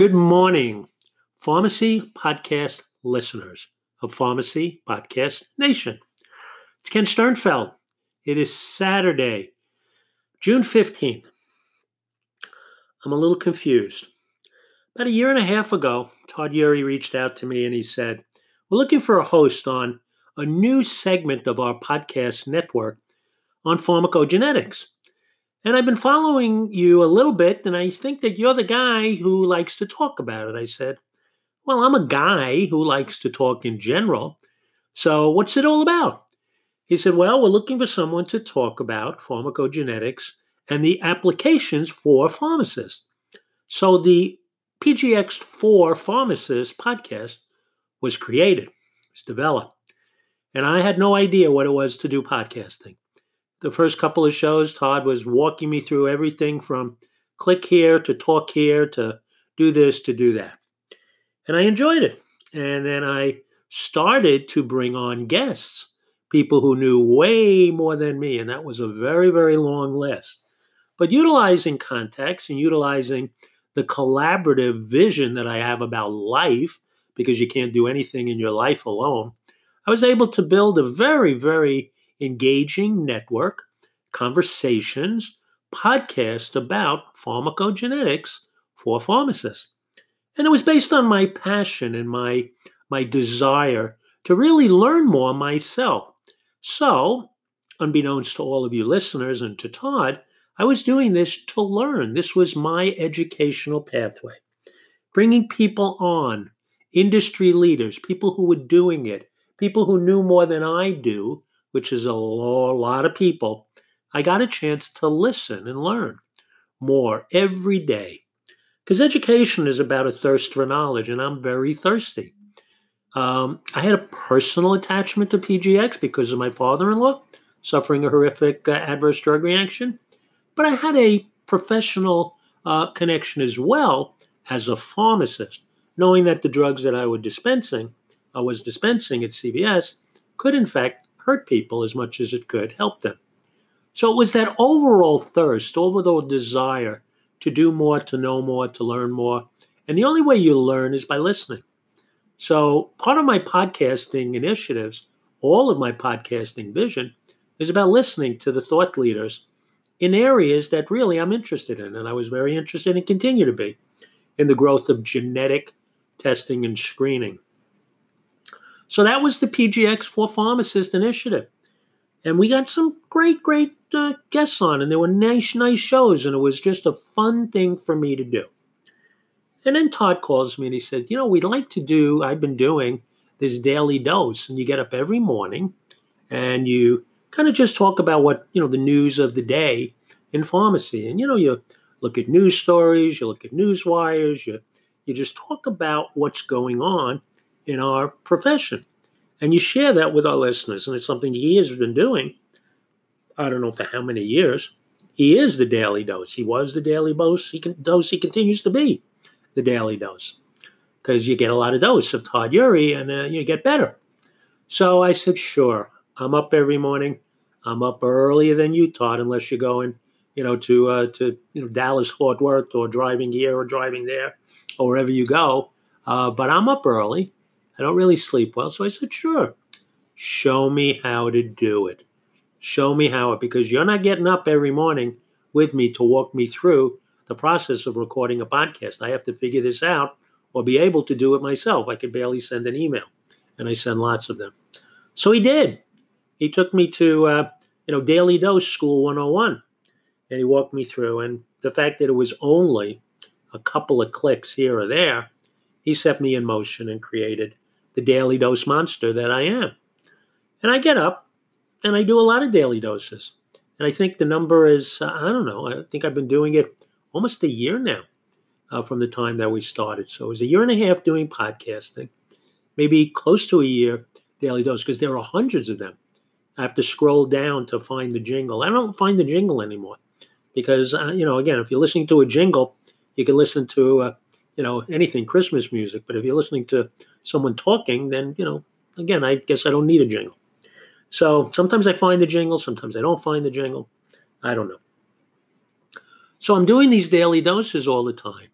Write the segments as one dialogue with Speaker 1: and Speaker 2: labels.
Speaker 1: Good morning, Pharmacy Podcast listeners of Pharmacy Podcast Nation. It's Ken Sternfeld. It is Saturday, June 15th. I'm a little confused. About a year and a half ago, Todd Eury reached out to me and he said, We're looking for a host on a new segment of our podcast network on pharmacogenetics. And I've been following you a little bit, and I think that you're the guy who likes to talk about it. I said, Well, I'm a guy who likes to talk in general. So what's it all about? He said, Well, we're looking for someone to talk about pharmacogenetics and the applications for pharmacists. So the PGX4 Pharmacist podcast was created, was developed. And I had no idea what it was to do podcasting the first couple of shows, Todd was walking me through everything from click here to talk here to do this to do that. And I enjoyed it. And then I started to bring on guests, people who knew way more than me. And that was a very, very long list. But utilizing context and utilizing the collaborative vision that I have about life, because you can't do anything in your life alone, I was able to build a very, very engaging network, conversations, podcast about pharmacogenetics for pharmacists. And it was based on my passion and my, my desire to really learn more myself. So, unbeknownst to all of you listeners and to Todd, I was doing this to learn. This was my educational pathway. Bringing people on, industry leaders, people who were doing it, people who knew more than I do, which is a lot of people, I got a chance to listen and learn more every day. Because education is about a thirst for knowledge, and I'm very thirsty. Um, I had a personal attachment to PGX because of my father in law suffering a horrific uh, adverse drug reaction. But I had a professional uh, connection as well as a pharmacist, knowing that the drugs that I was dispensing, I was dispensing at CVS, could in fact hurt people as much as it could help them. So it was that overall thirst, overall desire to do more, to know more, to learn more. And the only way you learn is by listening. So part of my podcasting initiatives, all of my podcasting vision, is about listening to the thought leaders in areas that really I'm interested in. And I was very interested and continue to be in the growth of genetic testing and screening. So that was the PGX for Pharmacist Initiative. And we got some great, great uh, guests on, and there were nice, nice shows, and it was just a fun thing for me to do. And then Todd calls me and he said, You know, we'd like to do, I've been doing this daily dose, and you get up every morning and you kind of just talk about what, you know, the news of the day in pharmacy. And, you know, you look at news stories, you look at news wires, you, you just talk about what's going on in our profession. And you share that with our listeners. And it's something he has been doing, I don't know for how many years. He is the daily dose. He was the daily dose. He can, dose. He continues to be the daily dose because you get a lot of dose of Todd Eury and uh, you get better. So I said, sure. I'm up every morning. I'm up earlier than you, Todd, unless you're going, you know, to uh, to you know Dallas Fort Worth or driving here or driving there or wherever you go. Uh, but I'm up early I don't really sleep well. So I said, sure. Show me how to do it. Show me how it, because you're not getting up every morning with me to walk me through the process of recording a podcast. I have to figure this out or be able to do it myself. I could barely send an email, and I send lots of them. So he did. He took me to, uh, you know, Daily Dose School 101, and he walked me through. And the fact that it was only a couple of clicks here or there, he set me in motion and created the daily dose monster that I am. And I get up and I do a lot of daily doses. And I think the number is, uh, I don't know, I think I've been doing it almost a year now uh, from the time that we started. So it was a year and a half doing podcasting, maybe close to a year daily dose, because there are hundreds of them. I have to scroll down to find the jingle. I don't find the jingle anymore because, uh, you know, again, if you're listening to a jingle, you can listen to, uh, you know, anything Christmas music. But if you're listening to someone talking, then, you know, again, I guess I don't need a jingle. So sometimes I find the jingle, sometimes I don't find the jingle. I don't know. So I'm doing these daily doses all the time.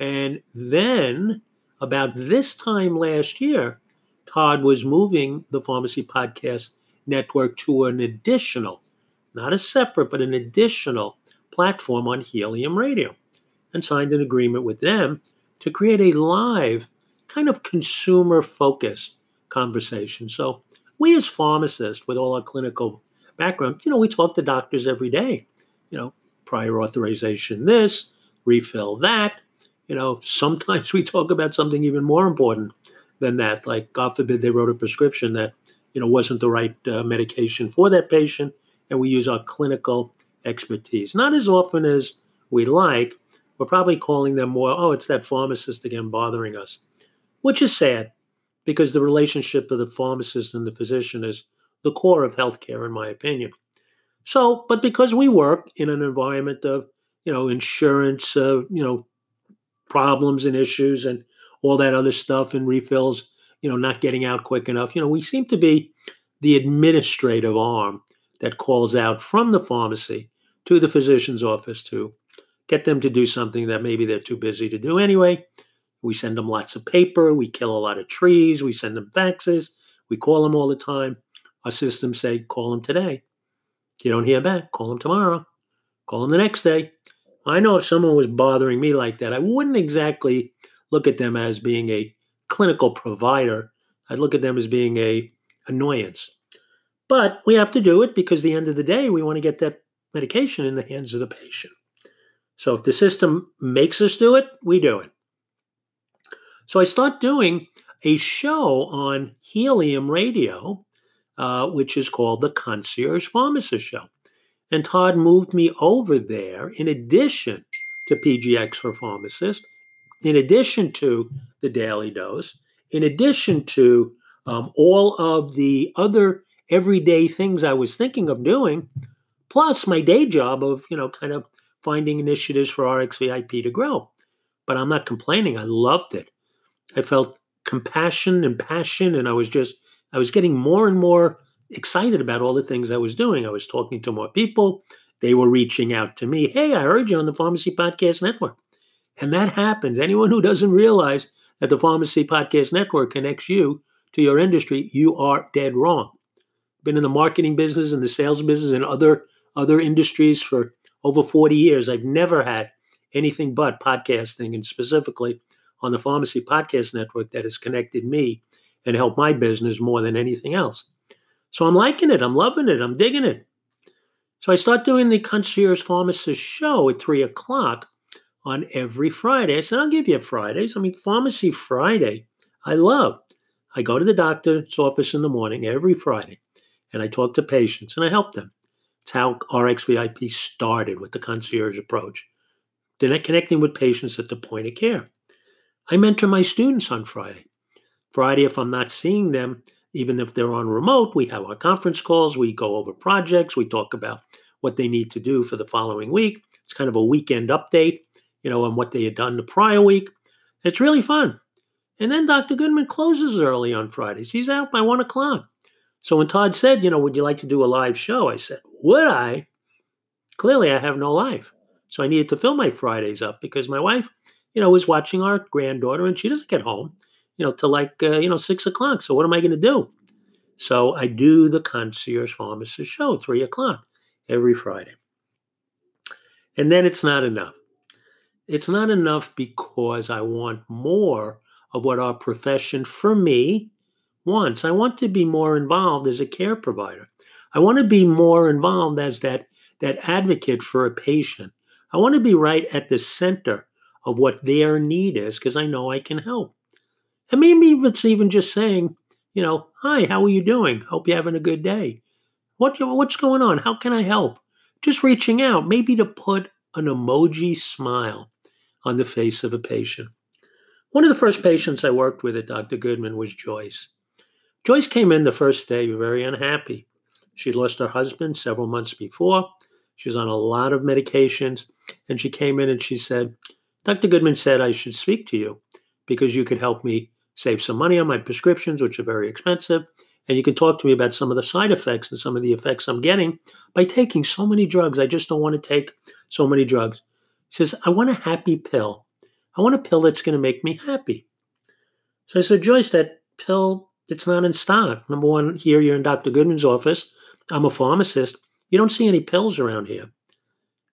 Speaker 1: And then about this time last year, Todd was moving the Pharmacy Podcast Network to an additional, not a separate, but an additional platform on Helium Radio and signed an agreement with them to create a live, kind of consumer focused conversation. So, we as pharmacists, with all our clinical background, you know, we talk to doctors every day, you know, prior authorization this, refill that. You know, sometimes we talk about something even more important than that, like God forbid they wrote a prescription that, you know, wasn't the right uh, medication for that patient, and we use our clinical expertise. Not as often as we like. We're probably calling them more, oh, it's that pharmacist again bothering us, which is sad because the relationship of the pharmacist and the physician is the core of healthcare, in my opinion. So, but because we work in an environment of, you know, insurance, uh, you know, problems and issues and all that other stuff and refills, you know, not getting out quick enough, you know, we seem to be the administrative arm that calls out from the pharmacy to the physician's office to get them to do something that maybe they're too busy to do anyway. We send them lots of paper, we kill a lot of trees, we send them faxes, we call them all the time. Our systems say, call them today. If you don't hear back, call them tomorrow. Call them the next day. I know if someone was bothering me like that, I wouldn't exactly look at them as being a clinical provider. I'd look at them as being a annoyance. But we have to do it because the end of the day, we want to get that medication in the hands of the patient. So if the system makes us do it, we do it. So I start doing a show on Helium Radio, uh, which is called the Concierge Pharmacist Show. And Todd moved me over there in addition to PGX for Pharmacists, in addition to the Daily Dose, in addition to um, all of the other everyday things I was thinking of doing, plus my day job of, you know, kind of finding initiatives for RxVIP to grow. But I'm not complaining. I loved it. I felt compassion and passion, and I was just, I was getting more and more excited about all the things I was doing. I was talking to more people. They were reaching out to me. Hey, I heard you on the Pharmacy Podcast Network. And that happens. Anyone who doesn't realize that the Pharmacy Podcast Network connects you to your industry, you are dead wrong. Been in the marketing business and the sales business and other other industries for over 40 years. I've never had anything but podcasting and specifically on the Pharmacy Podcast Network that has connected me and helped my business more than anything else. So I'm liking it. I'm loving it. I'm digging it. So I start doing the Concierge Pharmacist show at three o'clock on every Friday. I said, I'll give you a Fridays. I mean, Pharmacy Friday, I love. I go to the doctor's office in the morning every Friday and I talk to patients and I help them. It's how RxVIP started with the concierge approach. Then connecting with patients at the point of care. I mentor my students on Friday. Friday, if I'm not seeing them, even if they're on remote, we have our conference calls, we go over projects, we talk about what they need to do for the following week. It's kind of a weekend update, you know, on what they had done the prior week. It's really fun. And then Dr. Goodman closes early on Fridays. He's out by one o'clock. So when Todd said, you know, would you like to do a live show? I said, would I? Clearly, I have no life. So I needed to fill my Fridays up because my wife, you know, was watching our granddaughter and she doesn't get home, you know, till like, uh, you know, six o'clock. So what am I going to do? So I do the concierge pharmacist show, three o'clock every Friday. And then it's not enough. It's not enough because I want more of what our profession, for me, wants. I want to be more involved as a care provider. I want to be more involved as that, that advocate for a patient. I want to be right at the center of what their need is because I know I can help. And maybe it's even just saying, you know, hi, how are you doing? Hope you're having a good day. What, what's going on? How can I help? Just reaching out, maybe to put an emoji smile on the face of a patient. One of the first patients I worked with at Dr. Goodman was Joyce. Joyce came in the first day very unhappy. She'd lost her husband several months before. She was on a lot of medications. And she came in and she said, Dr. Goodman said I should speak to you because you could help me save some money on my prescriptions, which are very expensive. And you can talk to me about some of the side effects and some of the effects I'm getting by taking so many drugs. I just don't want to take so many drugs. He says, I want a happy pill. I want a pill that's going to make me happy. So I said, Joyce, that pill, it's not in stock. Number one, here you're in Dr. Goodman's office. I'm a pharmacist. You don't see any pills around here.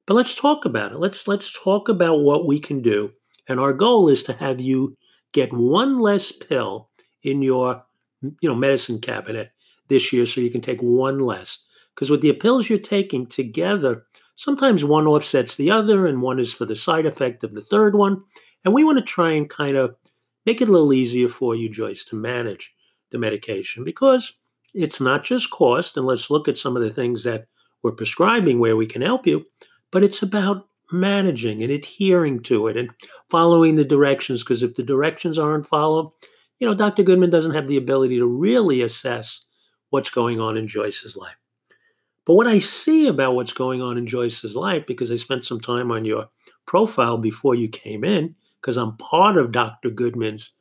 Speaker 1: But let's talk about it. Let's let's talk about what we can do. And our goal is to have you get one less pill in your you know medicine cabinet this year so you can take one less. Because with the pills you're taking together, sometimes one offsets the other and one is for the side effect of the third one. And we want to try and kind of make it a little easier for you, Joyce, to manage the medication because it's not just cost. And let's look at some of the things that we're prescribing where we can help you, but it's about managing and adhering to it and following the directions. Because if the directions aren't followed, you know, Dr. Goodman doesn't have the ability to really assess what's going on in Joyce's life. But what I see about what's going on in Joyce's life, because I spent some time on your profile before you came in, because I'm part of Dr. Goodman's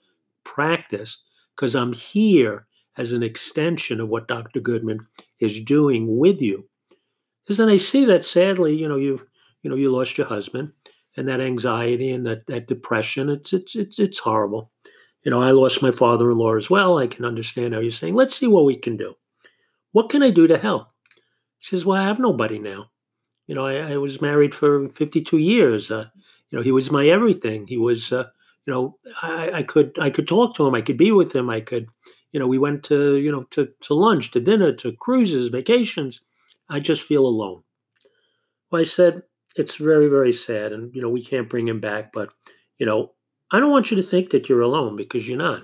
Speaker 1: practice, because I'm here as an extension of what Dr. Goodman is doing with you, is then I see that sadly, you know, you've you know, you lost your husband and that anxiety and that, that depression, it's it's it's it's horrible. You know, I lost my father-in-law as well. I can understand how you're saying, let's see what we can do. What can I do to help? She says, Well, I have nobody now. You know, I, I was married for 52 years. Uh, you know, he was my everything. He was, uh, you know, I, I could I could talk to him. I could be with him. I could, you know, we went to, you know, to, to lunch, to dinner, to cruises, vacations. I just feel alone. Well, I said, it's very, very sad. And, you know, we can't bring him back. But, you know, I don't want you to think that you're alone because you're not.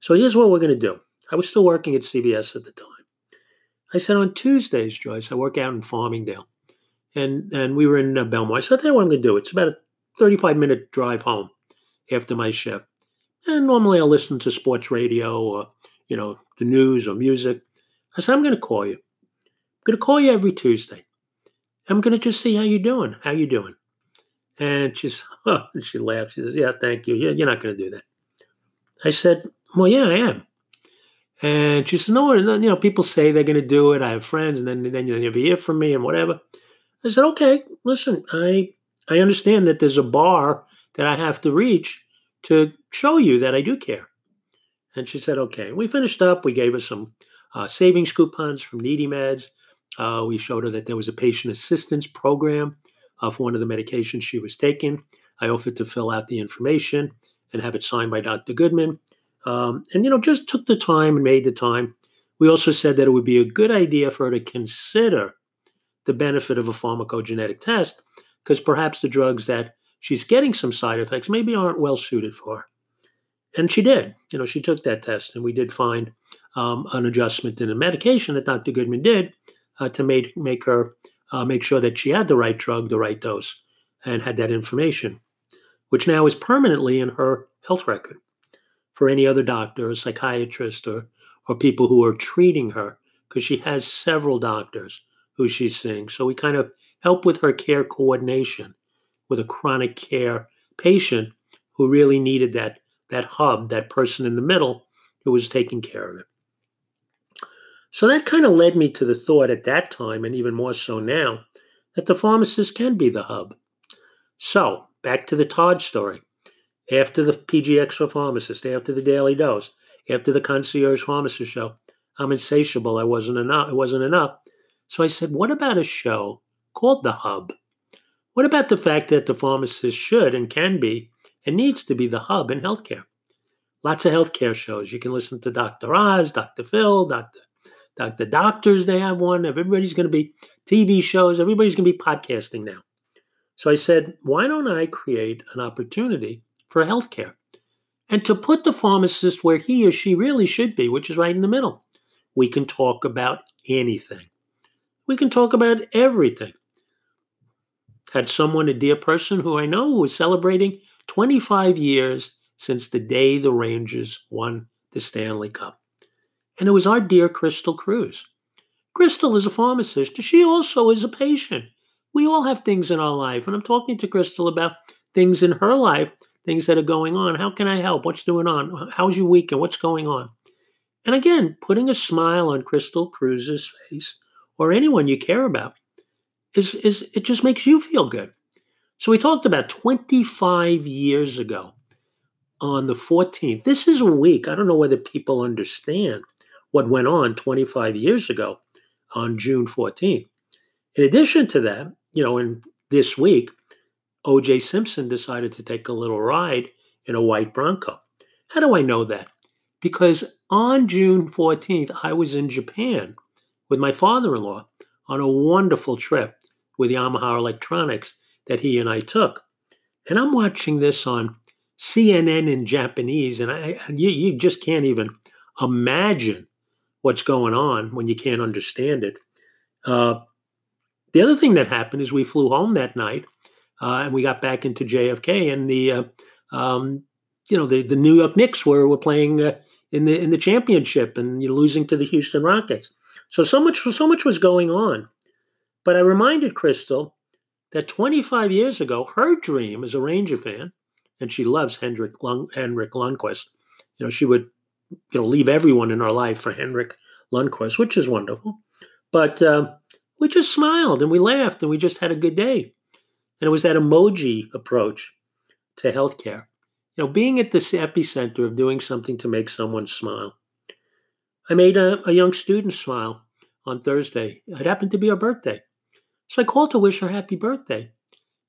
Speaker 1: So here's what we're going to do. I was still working at CVS at the time. I said on Tuesdays, Joyce, I work out in Farmingdale, and and we were in uh, Belmont. I said, "Tell you what I'm going to do. It's about a 35 minute drive home after my shift, and normally I'll listen to sports radio or you know the news or music." I said, "I'm going to call you. Going to call you every Tuesday. I'm going to just see how you're doing. How you doing?" And she's, oh, she laughed. She says, "Yeah, thank you. Yeah, You're not going to do that." I said, "Well, yeah, I am." And she says, no, you know, people say they're going to do it. I have friends, and then then you'll never hear from me and whatever. I said, okay, listen, I I understand that there's a bar that I have to reach to show you that I do care. And she said, okay. We finished up. We gave her some uh, savings coupons from NeedyMeds. Uh, we showed her that there was a patient assistance program uh, for one of the medications she was taking. I offered to fill out the information and have it signed by Dr. Goodman. Um, and, you know, just took the time and made the time. We also said that it would be a good idea for her to consider the benefit of a pharmacogenetic test because perhaps the drugs that she's getting some side effects maybe aren't well suited for her. And she did. You know, she took that test, and we did find um, an adjustment in the medication that Dr. Goodman did uh, to make make her uh, make sure that she had the right drug, the right dose, and had that information, which now is permanently in her health record for any other doctor or psychiatrist or, or people who are treating her because she has several doctors who she's seeing. So we kind of help with her care coordination with a chronic care patient who really needed that that hub, that person in the middle who was taking care of it. So that kind of led me to the thought at that time, and even more so now, that the pharmacist can be the hub. So back to the Todd story after the PGX for pharmacist, after the daily dose, after the concierge pharmacist show, I'm insatiable. I wasn't enough. It wasn't enough. So I said, what about a show called The Hub? What about the fact that the pharmacist should and can be and needs to be the hub in healthcare? Lots of healthcare shows. You can listen to Dr. Oz, Dr. Phil, Dr. Dr. Doctors, they have one. Everybody's going to be TV shows. Everybody's going to be podcasting now. So I said, why don't I create an opportunity for healthcare and to put the pharmacist where he or she really should be, which is right in the middle. We can talk about anything. We can talk about everything. Had someone, a dear person who I know, who was celebrating 25 years since the day the Rangers won the Stanley Cup. And it was our dear Crystal Cruz. Crystal is a pharmacist. She also is a patient. We all have things in our life. And I'm talking to Crystal about things in her life things that are going on. How can I help? What's going on? How's your weekend? What's going on? And again, putting a smile on Crystal Cruz's face or anyone you care about is, is it just makes you feel good. So we talked about 25 years ago on the 14th. This is a week. I don't know whether people understand what went on 25 years ago on June 14th. In addition to that, you know, in this week, OJ Simpson decided to take a little ride in a white Bronco. How do I know that? Because on June 14th, I was in Japan with my father in law on a wonderful trip with Yamaha Electronics that he and I took. And I'm watching this on CNN in Japanese, and I, you, you just can't even imagine what's going on when you can't understand it. Uh, the other thing that happened is we flew home that night, uh, and we got back into JFK, and the uh, um, you know the, the New York Knicks were were playing uh, in the in the championship, and you know, losing to the Houston Rockets. So so much so much was going on. But I reminded Crystal that 25 years ago, her dream as a Ranger fan, and she loves Hendrik Lund, Henrik Lundqvist. You know, she would you know leave everyone in our life for Henrik Lundqvist, which is wonderful. But uh, we just smiled and we laughed and we just had a good day. And it was that emoji approach to healthcare. You know, being at this epicenter of doing something to make someone smile. I made a, a young student smile on Thursday. It happened to be her birthday. So I called to wish her happy birthday.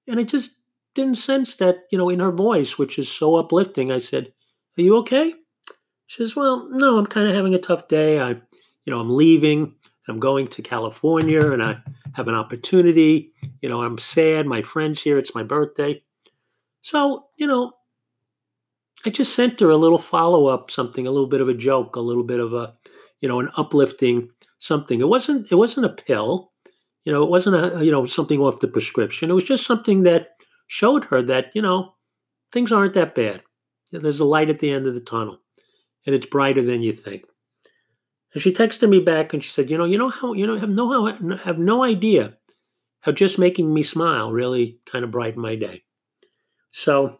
Speaker 1: And I just didn't sense that, you know, in her voice, which is so uplifting. I said, Are you okay? She says, Well, no, I'm kind of having a tough day. I, you know, I'm leaving. I'm going to California and I have an opportunity. You know, I'm sad. My friend's here. It's my birthday. So, you know, I just sent her a little follow up, something, a little bit of a joke, a little bit of a, you know, an uplifting something. It wasn't, it wasn't a pill. You know, it wasn't a, you know, something off the prescription. It was just something that showed her that, you know, things aren't that bad. There's a light at the end of the tunnel and it's brighter than you think. And she texted me back and she said, "You know, you know how you know have no have no idea how just making me smile really kind of brightened my day." So,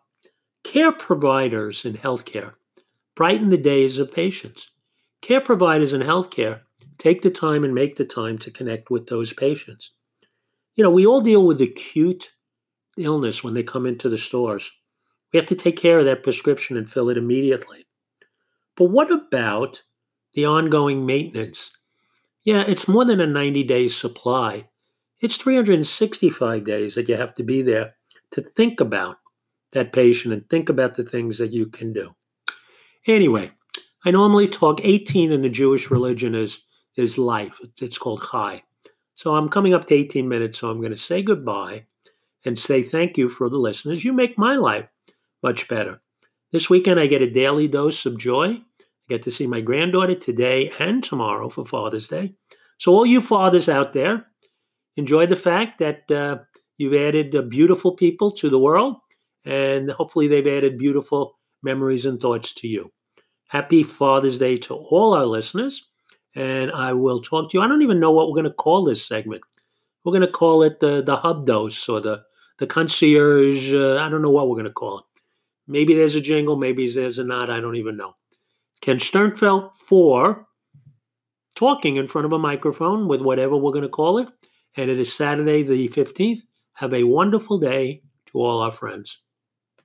Speaker 1: care providers in healthcare brighten the days of patients. Care providers in healthcare take the time and make the time to connect with those patients. You know, we all deal with acute illness when they come into the stores. We have to take care of that prescription and fill it immediately. But what about the ongoing maintenance. Yeah, it's more than a 90 day supply. It's 365 days that you have to be there to think about that patient and think about the things that you can do. Anyway, I normally talk 18 in the Jewish religion is, is life. It's called Chai. So I'm coming up to 18 minutes, so I'm going to say goodbye and say thank you for the listeners. You make my life much better. This weekend, I get a daily dose of joy I get to see my granddaughter today and tomorrow for Father's Day. So, all you fathers out there, enjoy the fact that uh, you've added uh, beautiful people to the world, and hopefully, they've added beautiful memories and thoughts to you. Happy Father's Day to all our listeners, and I will talk to you. I don't even know what we're going to call this segment. We're going to call it the the hub dose or the the concierge. Uh, I don't know what we're going to call it. Maybe there's a jingle, maybe there's a not. I don't even know. Ken Sternfeld for talking in front of a microphone with whatever we're going to call it. And it is Saturday, the 15th. Have a wonderful day to all our friends.